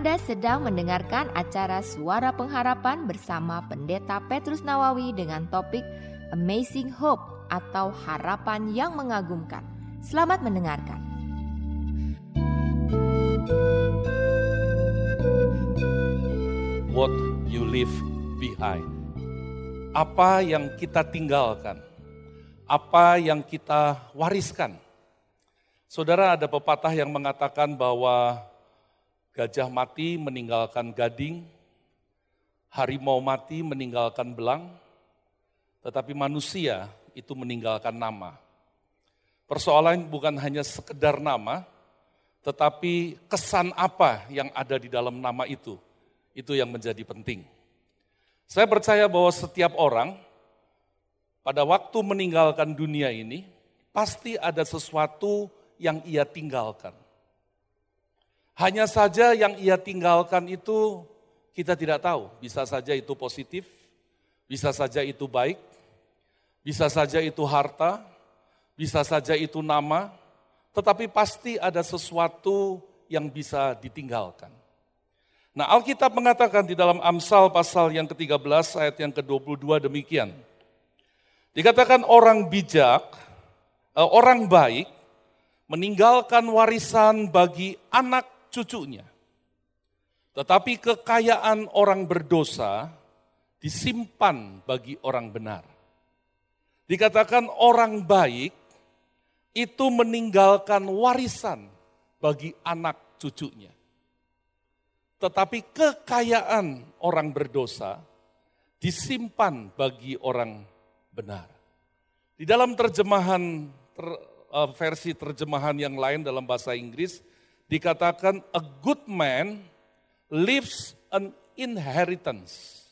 Anda sedang mendengarkan acara Suara Pengharapan bersama Pendeta Petrus Nawawi dengan topik Amazing Hope atau Harapan yang Mengagumkan. Selamat mendengarkan. What you leave behind. Apa yang kita tinggalkan? Apa yang kita wariskan? Saudara ada pepatah yang mengatakan bahwa gajah mati meninggalkan gading, harimau mati meninggalkan belang, tetapi manusia itu meninggalkan nama. Persoalan bukan hanya sekedar nama, tetapi kesan apa yang ada di dalam nama itu, itu yang menjadi penting. Saya percaya bahwa setiap orang pada waktu meninggalkan dunia ini, pasti ada sesuatu yang ia tinggalkan. Hanya saja yang ia tinggalkan itu kita tidak tahu, bisa saja itu positif, bisa saja itu baik, bisa saja itu harta, bisa saja itu nama, tetapi pasti ada sesuatu yang bisa ditinggalkan. Nah Alkitab mengatakan di dalam Amsal pasal yang ke-13 ayat yang ke-22 demikian. Dikatakan orang bijak, eh, orang baik meninggalkan warisan bagi anak cucunya. Tetapi kekayaan orang berdosa disimpan bagi orang benar. Dikatakan orang baik itu meninggalkan warisan bagi anak cucunya. Tetapi kekayaan orang berdosa disimpan bagi orang benar. Di dalam terjemahan ter, uh, versi terjemahan yang lain dalam bahasa Inggris dikatakan a good man leaves an inheritance.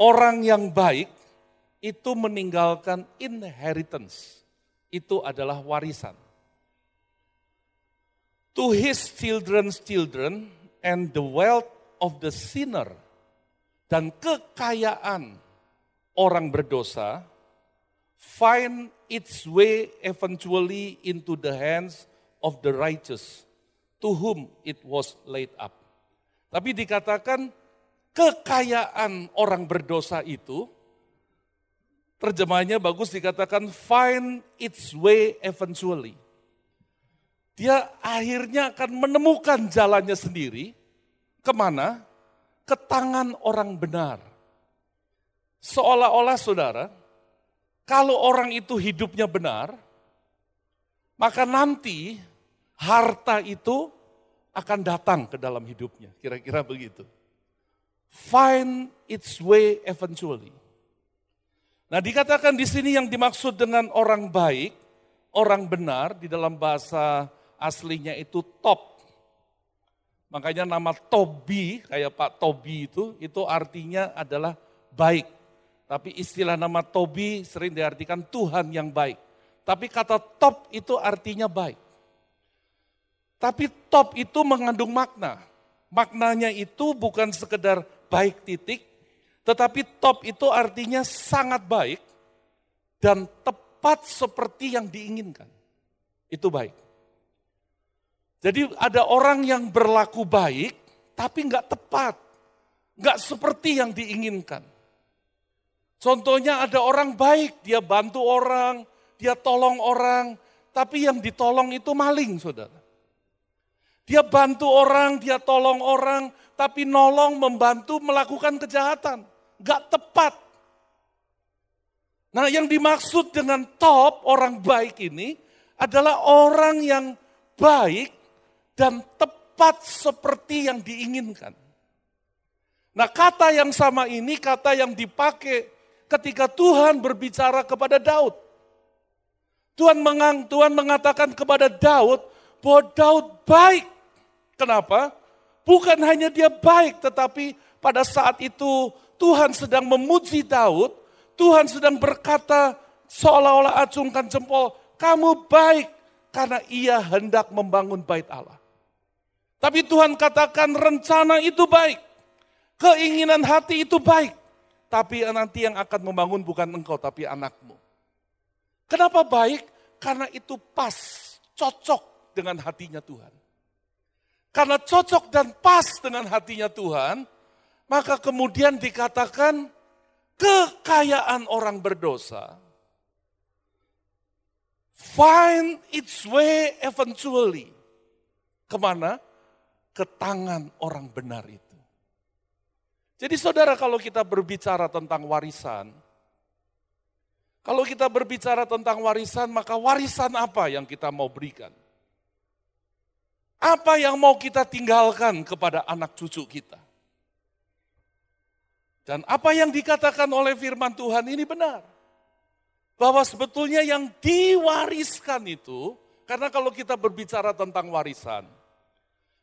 Orang yang baik itu meninggalkan inheritance. Itu adalah warisan. To his children's children and the wealth of the sinner. Dan kekayaan orang berdosa find its way eventually into the hands of the righteous to whom it was laid up. Tapi dikatakan kekayaan orang berdosa itu Terjemahnya bagus dikatakan find its way eventually. Dia akhirnya akan menemukan jalannya sendiri. Ke mana? Ke tangan orang benar. Seolah-olah saudara, kalau orang itu hidupnya benar, maka nanti harta itu akan datang ke dalam hidupnya. Kira-kira begitu. Find its way eventually. Nah dikatakan di sini yang dimaksud dengan orang baik, orang benar di dalam bahasa aslinya itu top. Makanya nama Tobi, kayak Pak Tobi itu, itu artinya adalah baik. Tapi istilah nama Tobi sering diartikan Tuhan yang baik. Tapi kata top itu artinya baik. Tapi top itu mengandung makna. Maknanya itu bukan sekedar baik titik, tetapi top itu artinya sangat baik dan tepat seperti yang diinginkan. Itu baik. Jadi ada orang yang berlaku baik tapi nggak tepat. Nggak seperti yang diinginkan. Contohnya ada orang baik, dia bantu orang, dia tolong orang, tapi yang ditolong itu maling saudara. Dia bantu orang, dia tolong orang, tapi nolong, membantu melakukan kejahatan gak tepat. Nah yang dimaksud dengan top orang baik ini adalah orang yang baik dan tepat seperti yang diinginkan. Nah kata yang sama ini kata yang dipakai ketika Tuhan berbicara kepada Daud. Tuhan, mengang, Tuhan mengatakan kepada Daud bahwa Daud baik. Kenapa? Bukan hanya dia baik tetapi pada saat itu Tuhan sedang memuji Daud, Tuhan sedang berkata seolah-olah acungkan jempol, kamu baik karena ia hendak membangun bait Allah. Tapi Tuhan katakan rencana itu baik, keinginan hati itu baik, tapi nanti yang akan membangun bukan engkau tapi anakmu. Kenapa baik? Karena itu pas, cocok dengan hatinya Tuhan. Karena cocok dan pas dengan hatinya Tuhan, maka kemudian dikatakan kekayaan orang berdosa find its way eventually. Ke mana? Ke tangan orang benar itu. Jadi saudara kalau kita berbicara tentang warisan, kalau kita berbicara tentang warisan, maka warisan apa yang kita mau berikan? Apa yang mau kita tinggalkan kepada anak cucu kita? Dan apa yang dikatakan oleh firman Tuhan ini benar. Bahwa sebetulnya yang diwariskan itu, karena kalau kita berbicara tentang warisan,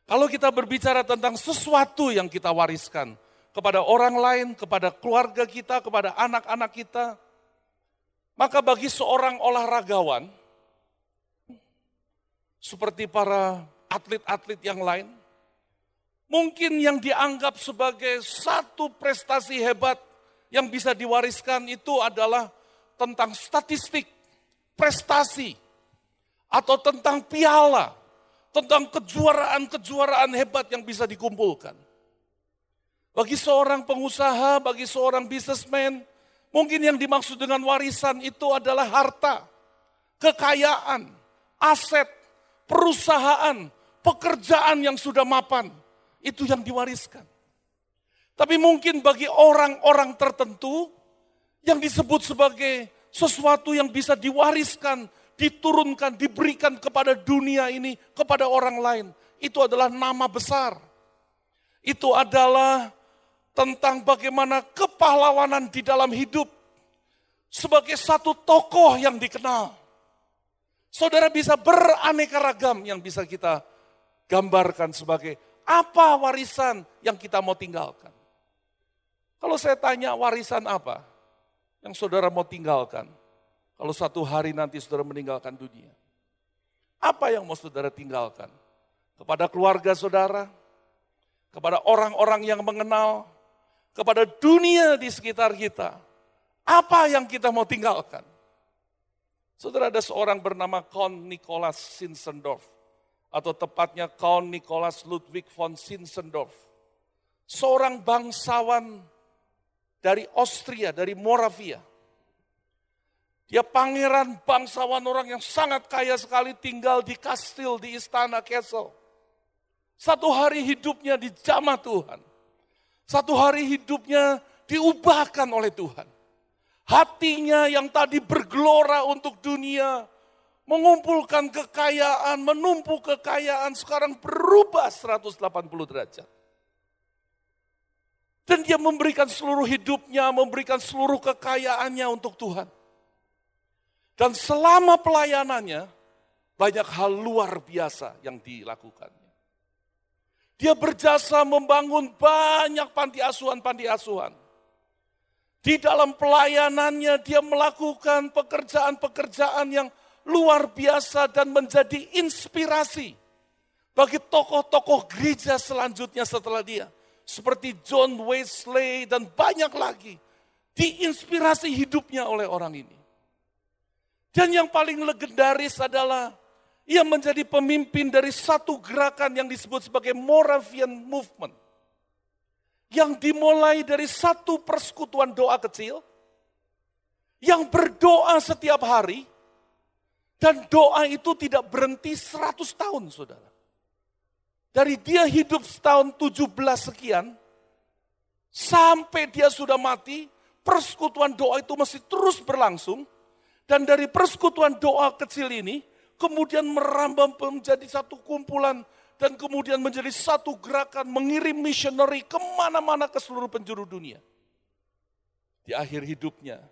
kalau kita berbicara tentang sesuatu yang kita wariskan kepada orang lain, kepada keluarga kita, kepada anak-anak kita, maka bagi seorang olahragawan, seperti para atlet-atlet yang lain. Mungkin yang dianggap sebagai satu prestasi hebat yang bisa diwariskan itu adalah tentang statistik, prestasi, atau tentang piala, tentang kejuaraan-kejuaraan hebat yang bisa dikumpulkan. Bagi seorang pengusaha, bagi seorang bisnismen, mungkin yang dimaksud dengan warisan itu adalah harta, kekayaan, aset, perusahaan, pekerjaan yang sudah mapan, itu yang diwariskan. Tapi mungkin bagi orang-orang tertentu yang disebut sebagai sesuatu yang bisa diwariskan, diturunkan, diberikan kepada dunia ini, kepada orang lain, itu adalah nama besar. Itu adalah tentang bagaimana kepahlawanan di dalam hidup sebagai satu tokoh yang dikenal. Saudara bisa beraneka ragam yang bisa kita gambarkan sebagai apa warisan yang kita mau tinggalkan. Kalau saya tanya warisan apa yang saudara mau tinggalkan? Kalau satu hari nanti saudara meninggalkan dunia. Apa yang mau saudara tinggalkan? Kepada keluarga saudara, kepada orang-orang yang mengenal, kepada dunia di sekitar kita. Apa yang kita mau tinggalkan? Saudara ada seorang bernama Count Nicholas Sinsendorf atau tepatnya Count Nicholas Ludwig von Zinzendorf. Seorang bangsawan dari Austria, dari Moravia. Dia pangeran bangsawan orang yang sangat kaya sekali tinggal di kastil, di istana Kessel. Satu hari hidupnya dijamah Tuhan. Satu hari hidupnya diubahkan oleh Tuhan. Hatinya yang tadi bergelora untuk dunia, mengumpulkan kekayaan, menumpuk kekayaan, sekarang berubah 180 derajat. Dan dia memberikan seluruh hidupnya, memberikan seluruh kekayaannya untuk Tuhan. Dan selama pelayanannya, banyak hal luar biasa yang dilakukannya. Dia berjasa membangun banyak panti asuhan-panti asuhan. Di dalam pelayanannya dia melakukan pekerjaan-pekerjaan yang luar biasa dan menjadi inspirasi bagi tokoh-tokoh gereja selanjutnya setelah dia. Seperti John Wesley dan banyak lagi. Diinspirasi hidupnya oleh orang ini. Dan yang paling legendaris adalah ia menjadi pemimpin dari satu gerakan yang disebut sebagai Moravian Movement. Yang dimulai dari satu persekutuan doa kecil, yang berdoa setiap hari, dan doa itu tidak berhenti 100 tahun saudara. Dari dia hidup setahun 17 sekian, sampai dia sudah mati, persekutuan doa itu masih terus berlangsung. Dan dari persekutuan doa kecil ini, kemudian merambah menjadi satu kumpulan dan kemudian menjadi satu gerakan mengirim missionary ke mana-mana ke seluruh penjuru dunia. Di akhir hidupnya,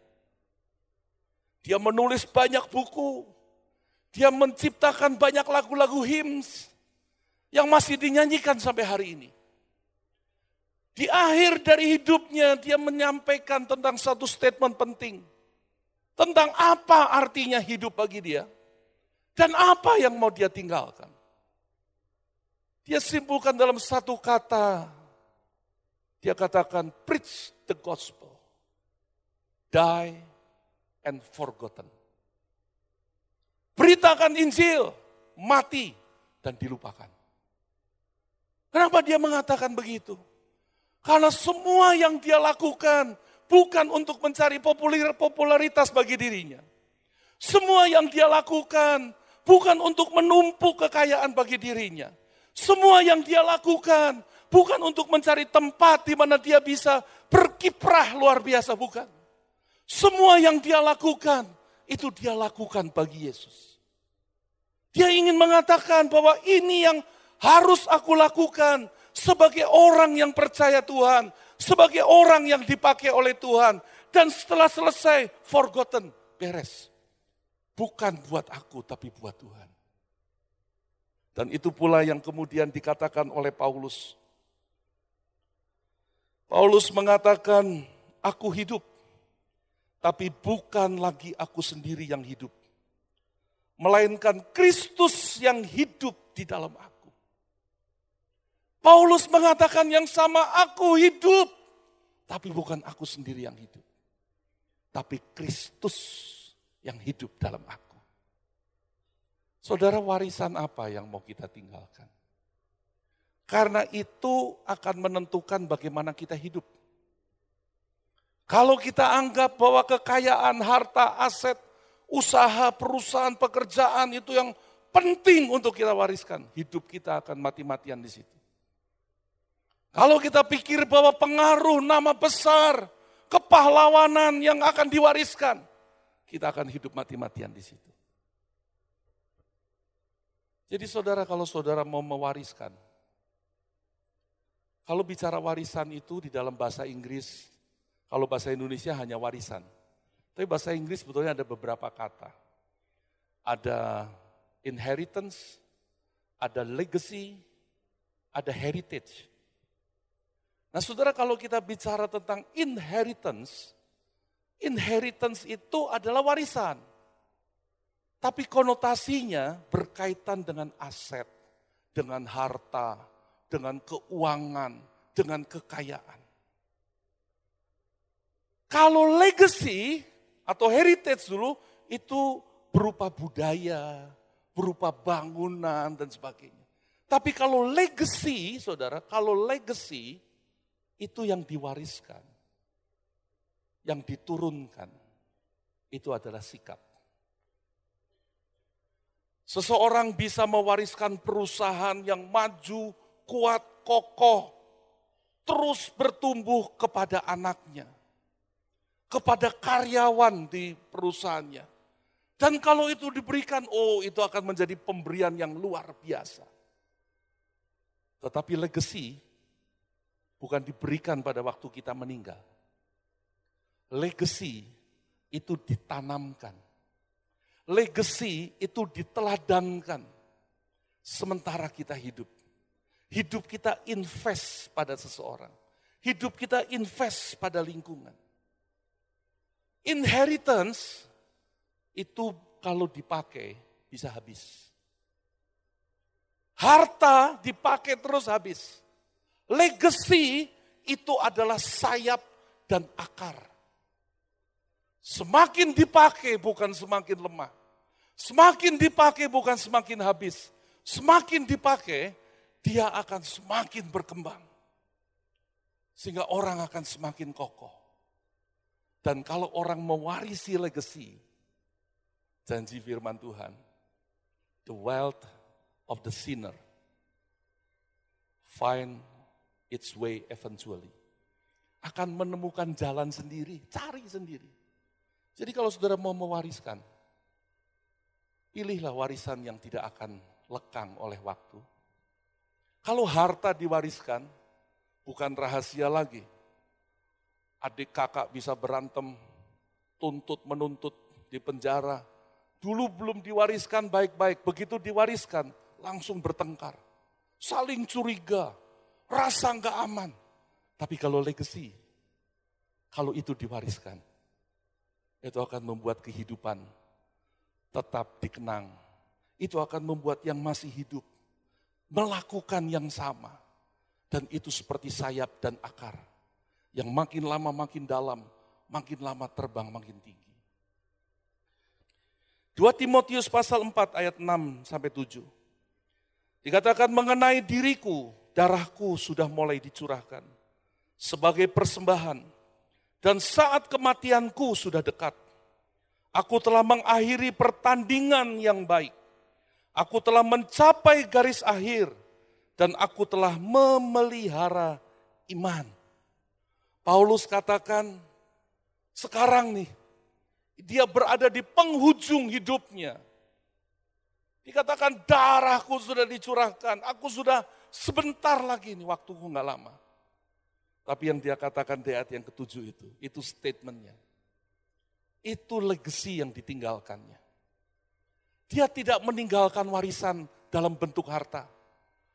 dia menulis banyak buku, dia menciptakan banyak lagu-lagu hymns yang masih dinyanyikan sampai hari ini. Di akhir dari hidupnya dia menyampaikan tentang satu statement penting. Tentang apa artinya hidup bagi dia. Dan apa yang mau dia tinggalkan. Dia simpulkan dalam satu kata. Dia katakan, preach the gospel. Die and forgotten. Beritakan Injil, mati dan dilupakan. Kenapa dia mengatakan begitu? Karena semua yang dia lakukan bukan untuk mencari popularitas bagi dirinya. Semua yang dia lakukan bukan untuk menumpuk kekayaan bagi dirinya. Semua yang dia lakukan bukan untuk mencari tempat di mana dia bisa berkiprah luar biasa, bukan. Semua yang dia lakukan itu dia lakukan bagi Yesus. Dia ingin mengatakan bahwa ini yang harus aku lakukan sebagai orang yang percaya Tuhan, sebagai orang yang dipakai oleh Tuhan. Dan setelah selesai, forgotten, beres. Bukan buat aku, tapi buat Tuhan. Dan itu pula yang kemudian dikatakan oleh Paulus. Paulus mengatakan, aku hidup, tapi bukan lagi aku sendiri yang hidup. Melainkan Kristus yang hidup di dalam aku. Paulus mengatakan yang sama, aku hidup, tapi bukan aku sendiri yang hidup. Tapi Kristus yang hidup dalam aku. Saudara warisan apa yang mau kita tinggalkan? Karena itu akan menentukan bagaimana kita hidup. Kalau kita anggap bahwa kekayaan, harta, aset, usaha, perusahaan, pekerjaan itu yang penting untuk kita wariskan, hidup kita akan mati-matian di situ. Kalau kita pikir bahwa pengaruh nama besar, kepahlawanan yang akan diwariskan, kita akan hidup mati-matian di situ. Jadi saudara kalau saudara mau mewariskan, kalau bicara warisan itu di dalam bahasa Inggris, kalau bahasa Indonesia hanya warisan. Tapi bahasa Inggris sebetulnya ada beberapa kata. Ada inheritance, ada legacy, ada heritage. Nah saudara kalau kita bicara tentang inheritance, inheritance itu adalah warisan. Tapi konotasinya berkaitan dengan aset, dengan harta, dengan keuangan, dengan kekayaan. Kalau legacy atau heritage dulu itu berupa budaya, berupa bangunan dan sebagainya. Tapi kalau legacy, saudara, kalau legacy itu yang diwariskan, yang diturunkan, itu adalah sikap. Seseorang bisa mewariskan perusahaan yang maju, kuat, kokoh, terus bertumbuh kepada anaknya, kepada karyawan di perusahaannya. Dan kalau itu diberikan, oh itu akan menjadi pemberian yang luar biasa. Tetapi legacy bukan diberikan pada waktu kita meninggal. Legacy itu ditanamkan legacy itu diteladankan sementara kita hidup. Hidup kita invest pada seseorang. Hidup kita invest pada lingkungan. Inheritance itu kalau dipakai bisa habis. Harta dipakai terus habis. Legacy itu adalah sayap dan akar. Semakin dipakai bukan semakin lemah. Semakin dipakai bukan semakin habis. Semakin dipakai, dia akan semakin berkembang. Sehingga orang akan semakin kokoh. Dan kalau orang mewarisi legacy, janji firman Tuhan, the wealth of the sinner find its way eventually. Akan menemukan jalan sendiri, cari sendiri. Jadi kalau saudara mau mewariskan, pilihlah warisan yang tidak akan lekang oleh waktu. Kalau harta diwariskan, bukan rahasia lagi. Adik kakak bisa berantem, tuntut menuntut di penjara. Dulu belum diwariskan baik-baik, begitu diwariskan langsung bertengkar. Saling curiga, rasa nggak aman. Tapi kalau legacy, kalau itu diwariskan, itu akan membuat kehidupan tetap dikenang. Itu akan membuat yang masih hidup melakukan yang sama. Dan itu seperti sayap dan akar. Yang makin lama makin dalam, makin lama terbang makin tinggi. 2 Timotius pasal 4 ayat 6 sampai 7. Dikatakan mengenai diriku, darahku sudah mulai dicurahkan sebagai persembahan dan saat kematianku sudah dekat. Aku telah mengakhiri pertandingan yang baik. Aku telah mencapai garis akhir dan aku telah memelihara iman. Paulus katakan, sekarang nih, dia berada di penghujung hidupnya. Dikatakan darahku sudah dicurahkan, aku sudah sebentar lagi nih, waktuku nggak lama. Tapi yang dia katakan di ayat yang ketujuh itu, itu statementnya. Itu legacy yang ditinggalkannya. Dia tidak meninggalkan warisan dalam bentuk harta.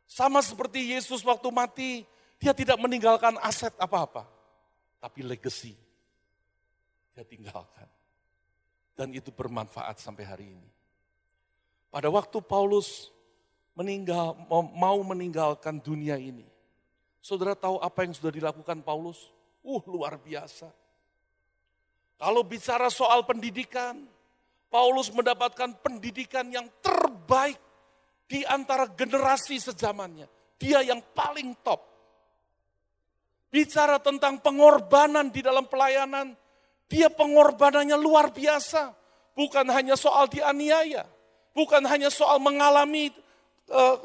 Sama seperti Yesus waktu mati, dia tidak meninggalkan aset apa-apa. Tapi legacy, dia tinggalkan. Dan itu bermanfaat sampai hari ini. Pada waktu Paulus meninggal, mau meninggalkan dunia ini, Saudara tahu apa yang sudah dilakukan Paulus? Uh, luar biasa. Kalau bicara soal pendidikan, Paulus mendapatkan pendidikan yang terbaik di antara generasi sezamannya. Dia yang paling top. Bicara tentang pengorbanan di dalam pelayanan, dia pengorbanannya luar biasa. Bukan hanya soal dianiaya, bukan hanya soal mengalami uh,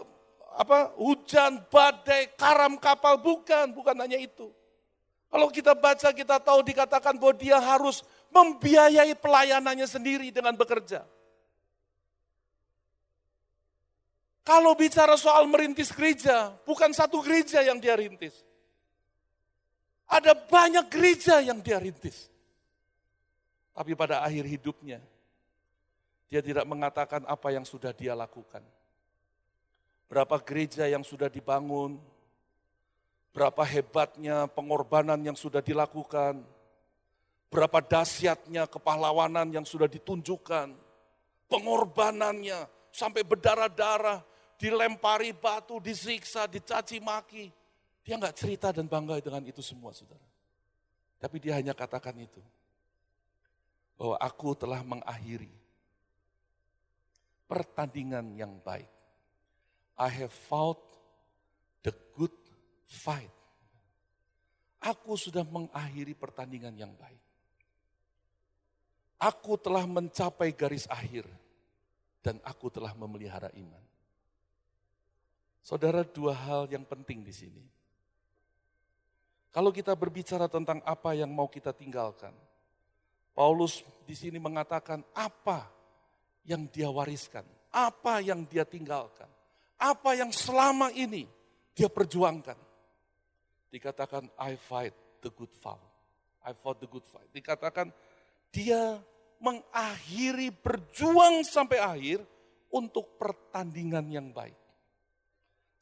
apa hujan, badai, karam kapal, bukan, bukan hanya itu. Kalau kita baca, kita tahu dikatakan bahwa dia harus membiayai pelayanannya sendiri dengan bekerja. Kalau bicara soal merintis gereja, bukan satu gereja yang dia rintis. Ada banyak gereja yang dia rintis. Tapi pada akhir hidupnya, dia tidak mengatakan apa yang sudah dia lakukan berapa gereja yang sudah dibangun, berapa hebatnya pengorbanan yang sudah dilakukan, berapa dahsyatnya kepahlawanan yang sudah ditunjukkan, pengorbanannya sampai berdarah-darah, dilempari batu, disiksa, dicaci maki. Dia nggak cerita dan bangga dengan itu semua, saudara. Tapi dia hanya katakan itu. Bahwa aku telah mengakhiri pertandingan yang baik. I have fought the good fight. Aku sudah mengakhiri pertandingan yang baik. Aku telah mencapai garis akhir dan aku telah memelihara iman. Saudara, dua hal yang penting di sini. Kalau kita berbicara tentang apa yang mau kita tinggalkan, Paulus di sini mengatakan apa yang dia wariskan, apa yang dia tinggalkan apa yang selama ini dia perjuangkan. Dikatakan I fight the good fight. I fought the good fight. Dikatakan dia mengakhiri berjuang sampai akhir untuk pertandingan yang baik.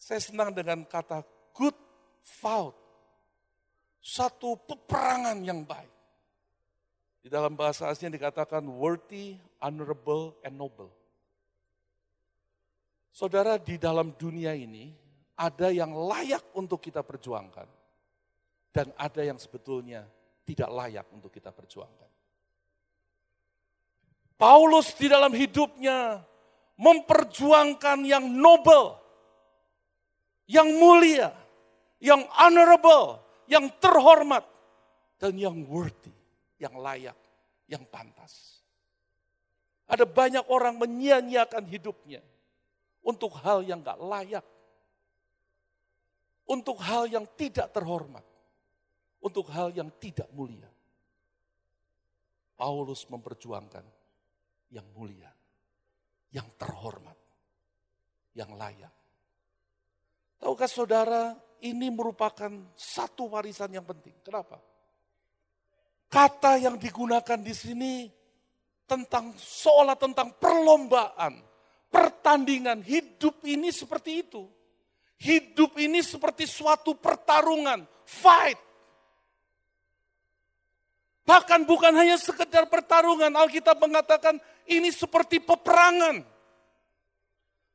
Saya senang dengan kata good fight. Satu peperangan yang baik. Di dalam bahasa aslinya dikatakan worthy, honorable, and noble. Saudara, di dalam dunia ini ada yang layak untuk kita perjuangkan dan ada yang sebetulnya tidak layak untuk kita perjuangkan. Paulus di dalam hidupnya memperjuangkan yang noble, yang mulia, yang honorable, yang terhormat, dan yang worthy, yang layak, yang pantas. Ada banyak orang menyia-nyiakan hidupnya untuk hal yang gak layak, untuk hal yang tidak terhormat, untuk hal yang tidak mulia. Paulus memperjuangkan yang mulia, yang terhormat, yang layak. Tahukah saudara, ini merupakan satu warisan yang penting. Kenapa? Kata yang digunakan di sini tentang seolah tentang perlombaan pertandingan. Hidup ini seperti itu. Hidup ini seperti suatu pertarungan, fight. Bahkan bukan hanya sekedar pertarungan, Alkitab mengatakan ini seperti peperangan.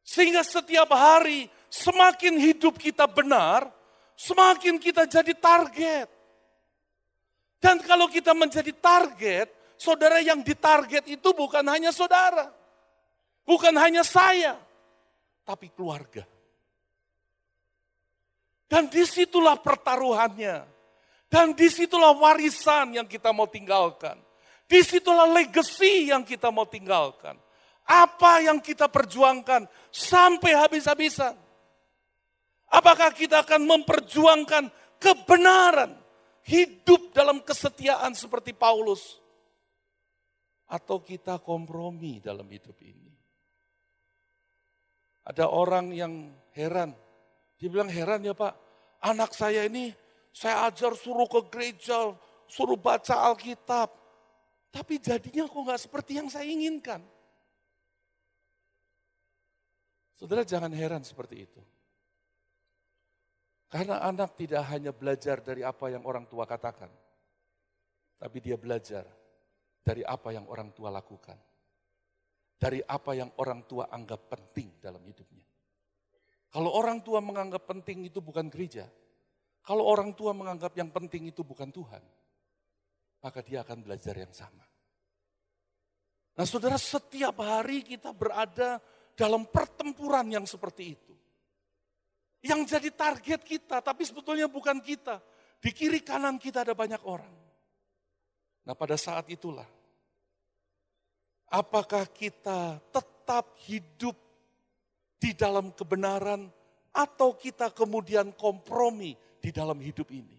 Sehingga setiap hari semakin hidup kita benar, semakin kita jadi target. Dan kalau kita menjadi target, saudara yang ditarget itu bukan hanya saudara. Bukan hanya saya, tapi keluarga. Dan di situlah pertaruhannya. Dan di situlah warisan yang kita mau tinggalkan. Di situlah legacy yang kita mau tinggalkan. Apa yang kita perjuangkan sampai habis-habisan. Apakah kita akan memperjuangkan kebenaran, hidup dalam kesetiaan seperti Paulus, atau kita kompromi dalam hidup ini? Ada orang yang heran, dia bilang heran ya Pak, anak saya ini saya ajar suruh ke gereja, suruh baca Alkitab, tapi jadinya kok nggak seperti yang saya inginkan. Saudara jangan heran seperti itu. Karena anak tidak hanya belajar dari apa yang orang tua katakan, tapi dia belajar dari apa yang orang tua lakukan, dari apa yang orang tua anggap penting dalam hidupnya. Kalau orang tua menganggap penting itu bukan gereja, kalau orang tua menganggap yang penting itu bukan Tuhan, maka dia akan belajar yang sama. Nah saudara setiap hari kita berada dalam pertempuran yang seperti itu. Yang jadi target kita, tapi sebetulnya bukan kita. Di kiri kanan kita ada banyak orang. Nah pada saat itulah, apakah kita tetap hidup di dalam kebenaran atau kita kemudian kompromi di dalam hidup ini?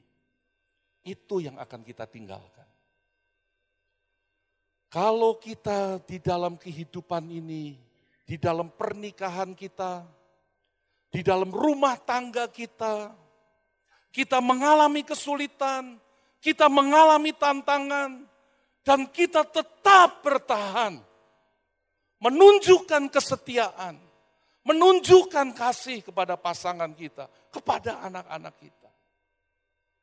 Itu yang akan kita tinggalkan. Kalau kita di dalam kehidupan ini di dalam pernikahan kita, di dalam rumah tangga kita, kita mengalami kesulitan, kita mengalami tantangan, dan kita tetap bertahan, menunjukkan kesetiaan, menunjukkan kasih kepada pasangan kita, kepada anak-anak kita.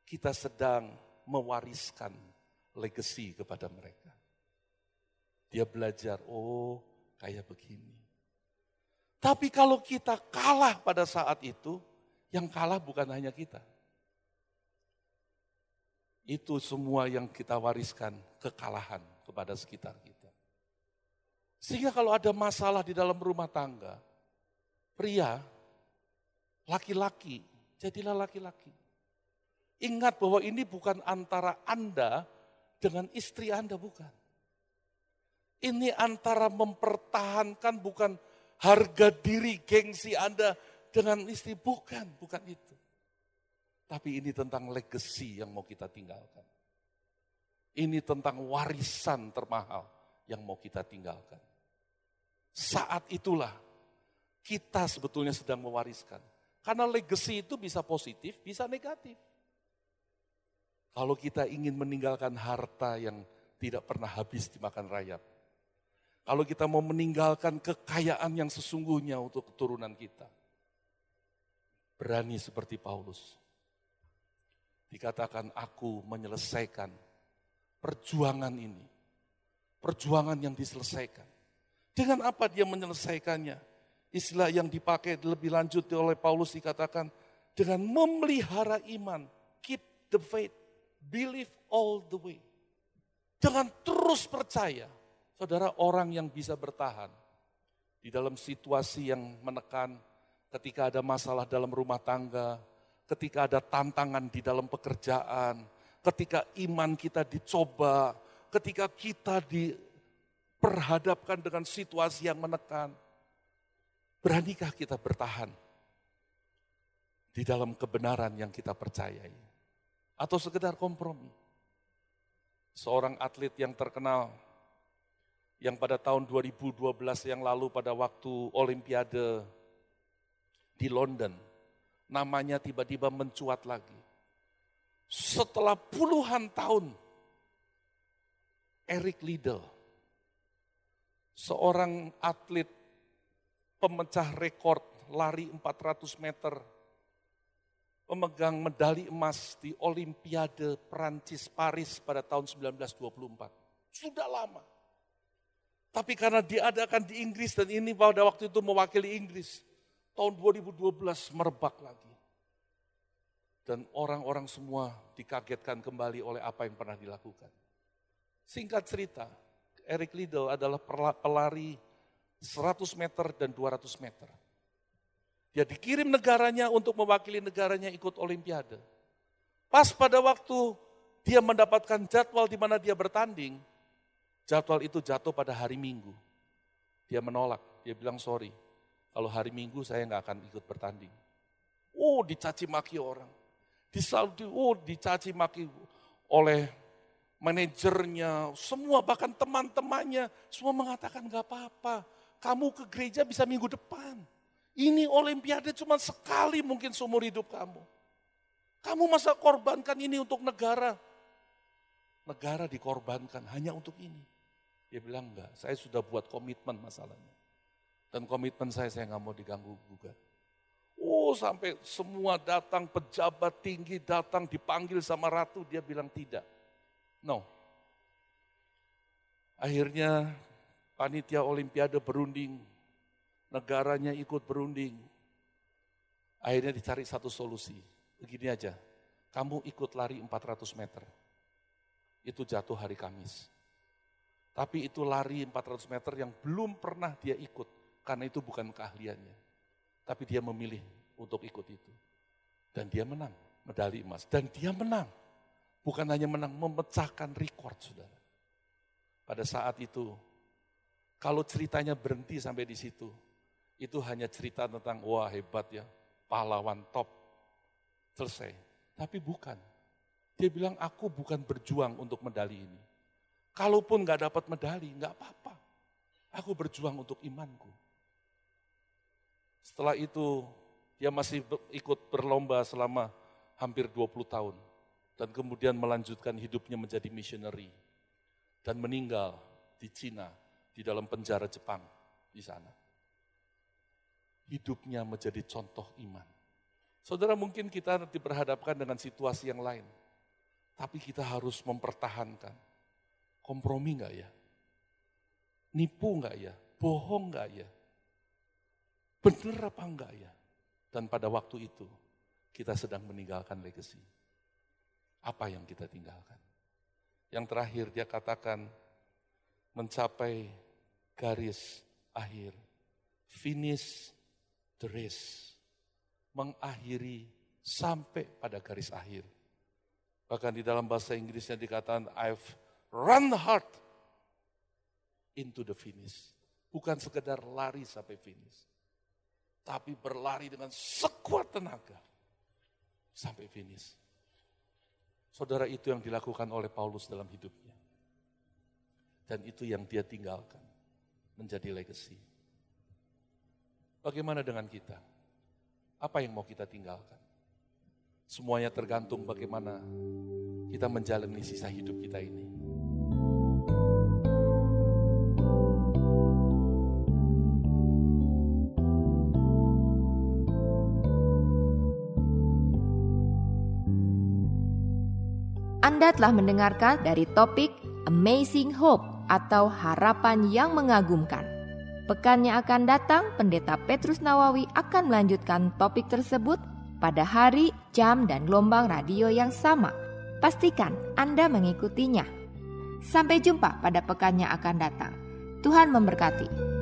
Kita sedang mewariskan legacy kepada mereka. Dia belajar, oh kayak begini. Tapi kalau kita kalah pada saat itu, yang kalah bukan hanya kita. Itu semua yang kita wariskan kekalahan kepada sekitar kita. Sehingga kalau ada masalah di dalam rumah tangga, pria, laki-laki, jadilah laki-laki. Ingat bahwa ini bukan antara Anda dengan istri Anda, bukan. Ini antara mempertahankan bukan harga diri gengsi Anda dengan istri. Bukan, bukan itu. Tapi ini tentang legacy yang mau kita tinggalkan. Ini tentang warisan termahal yang mau kita tinggalkan. Saat itulah kita sebetulnya sedang mewariskan. Karena legacy itu bisa positif, bisa negatif. Kalau kita ingin meninggalkan harta yang tidak pernah habis dimakan rayap, kalau kita mau meninggalkan kekayaan yang sesungguhnya untuk keturunan kita. Berani seperti Paulus. Dikatakan aku menyelesaikan perjuangan ini. Perjuangan yang diselesaikan. Dengan apa dia menyelesaikannya? Istilah yang dipakai lebih lanjut oleh Paulus dikatakan dengan memelihara iman. Keep the faith. Believe all the way. Dengan terus percaya Saudara orang yang bisa bertahan di dalam situasi yang menekan, ketika ada masalah dalam rumah tangga, ketika ada tantangan di dalam pekerjaan, ketika iman kita dicoba, ketika kita diperhadapkan dengan situasi yang menekan, beranikah kita bertahan di dalam kebenaran yang kita percayai? Atau sekedar kompromi? Seorang atlet yang terkenal yang pada tahun 2012 yang lalu pada waktu Olimpiade di London, namanya tiba-tiba mencuat lagi. Setelah puluhan tahun, Eric Liddell, seorang atlet pemecah rekor lari 400 meter, pemegang medali emas di Olimpiade Perancis Paris pada tahun 1924. Sudah lama tapi karena diadakan di Inggris dan ini pada waktu itu mewakili Inggris. Tahun 2012 merebak lagi. Dan orang-orang semua dikagetkan kembali oleh apa yang pernah dilakukan. Singkat cerita, Eric Liddell adalah pelari 100 meter dan 200 meter. Dia dikirim negaranya untuk mewakili negaranya ikut olimpiade. Pas pada waktu dia mendapatkan jadwal di mana dia bertanding, jadwal itu jatuh pada hari Minggu. Dia menolak, dia bilang sorry, kalau hari Minggu saya nggak akan ikut bertanding. Oh dicaci maki orang, disaldi, oh dicaci maki oleh manajernya, semua bahkan teman-temannya, semua mengatakan nggak apa-apa. Kamu ke gereja bisa minggu depan. Ini olimpiade cuma sekali mungkin seumur hidup kamu. Kamu masa korbankan ini untuk negara. Negara dikorbankan hanya untuk ini. Dia bilang enggak, saya sudah buat komitmen masalahnya. Dan komitmen saya, saya nggak mau diganggu juga. Oh sampai semua datang, pejabat tinggi datang dipanggil sama ratu, dia bilang tidak. No. Akhirnya panitia olimpiade berunding, negaranya ikut berunding. Akhirnya dicari satu solusi. Begini aja, kamu ikut lari 400 meter. Itu jatuh hari Kamis. Tapi itu lari 400 meter yang belum pernah dia ikut. Karena itu bukan keahliannya. Tapi dia memilih untuk ikut itu. Dan dia menang medali emas. Dan dia menang. Bukan hanya menang, memecahkan rekor saudara. Pada saat itu, kalau ceritanya berhenti sampai di situ, itu hanya cerita tentang wah hebat ya, pahlawan top. Selesai. Tapi bukan. Dia bilang aku bukan berjuang untuk medali ini. Kalaupun nggak dapat medali, nggak apa-apa. Aku berjuang untuk imanku. Setelah itu, dia masih ikut berlomba selama hampir 20 tahun. Dan kemudian melanjutkan hidupnya menjadi missionary. Dan meninggal di Cina, di dalam penjara Jepang di sana hidupnya menjadi contoh iman. Saudara mungkin kita nanti berhadapkan dengan situasi yang lain. Tapi kita harus mempertahankan. Kompromi enggak ya? Nipu enggak ya? Bohong enggak ya? Benar apa enggak ya? Dan pada waktu itu kita sedang meninggalkan legacy. Apa yang kita tinggalkan? Yang terakhir dia katakan mencapai garis akhir. Finish the race. Mengakhiri sampai pada garis akhir. Bahkan di dalam bahasa Inggrisnya dikatakan, I've run hard into the finish. Bukan sekedar lari sampai finish. Tapi berlari dengan sekuat tenaga sampai finish. Saudara itu yang dilakukan oleh Paulus dalam hidupnya. Dan itu yang dia tinggalkan menjadi legacy. Bagaimana dengan kita? Apa yang mau kita tinggalkan? Semuanya tergantung bagaimana kita menjalani sisa hidup kita ini. Anda telah mendengarkan dari topik Amazing Hope atau harapan yang mengagumkan Pekan yang akan datang, Pendeta Petrus Nawawi akan melanjutkan topik tersebut pada hari, jam, dan gelombang radio yang sama. Pastikan Anda mengikutinya. Sampai jumpa pada pekan yang akan datang. Tuhan memberkati.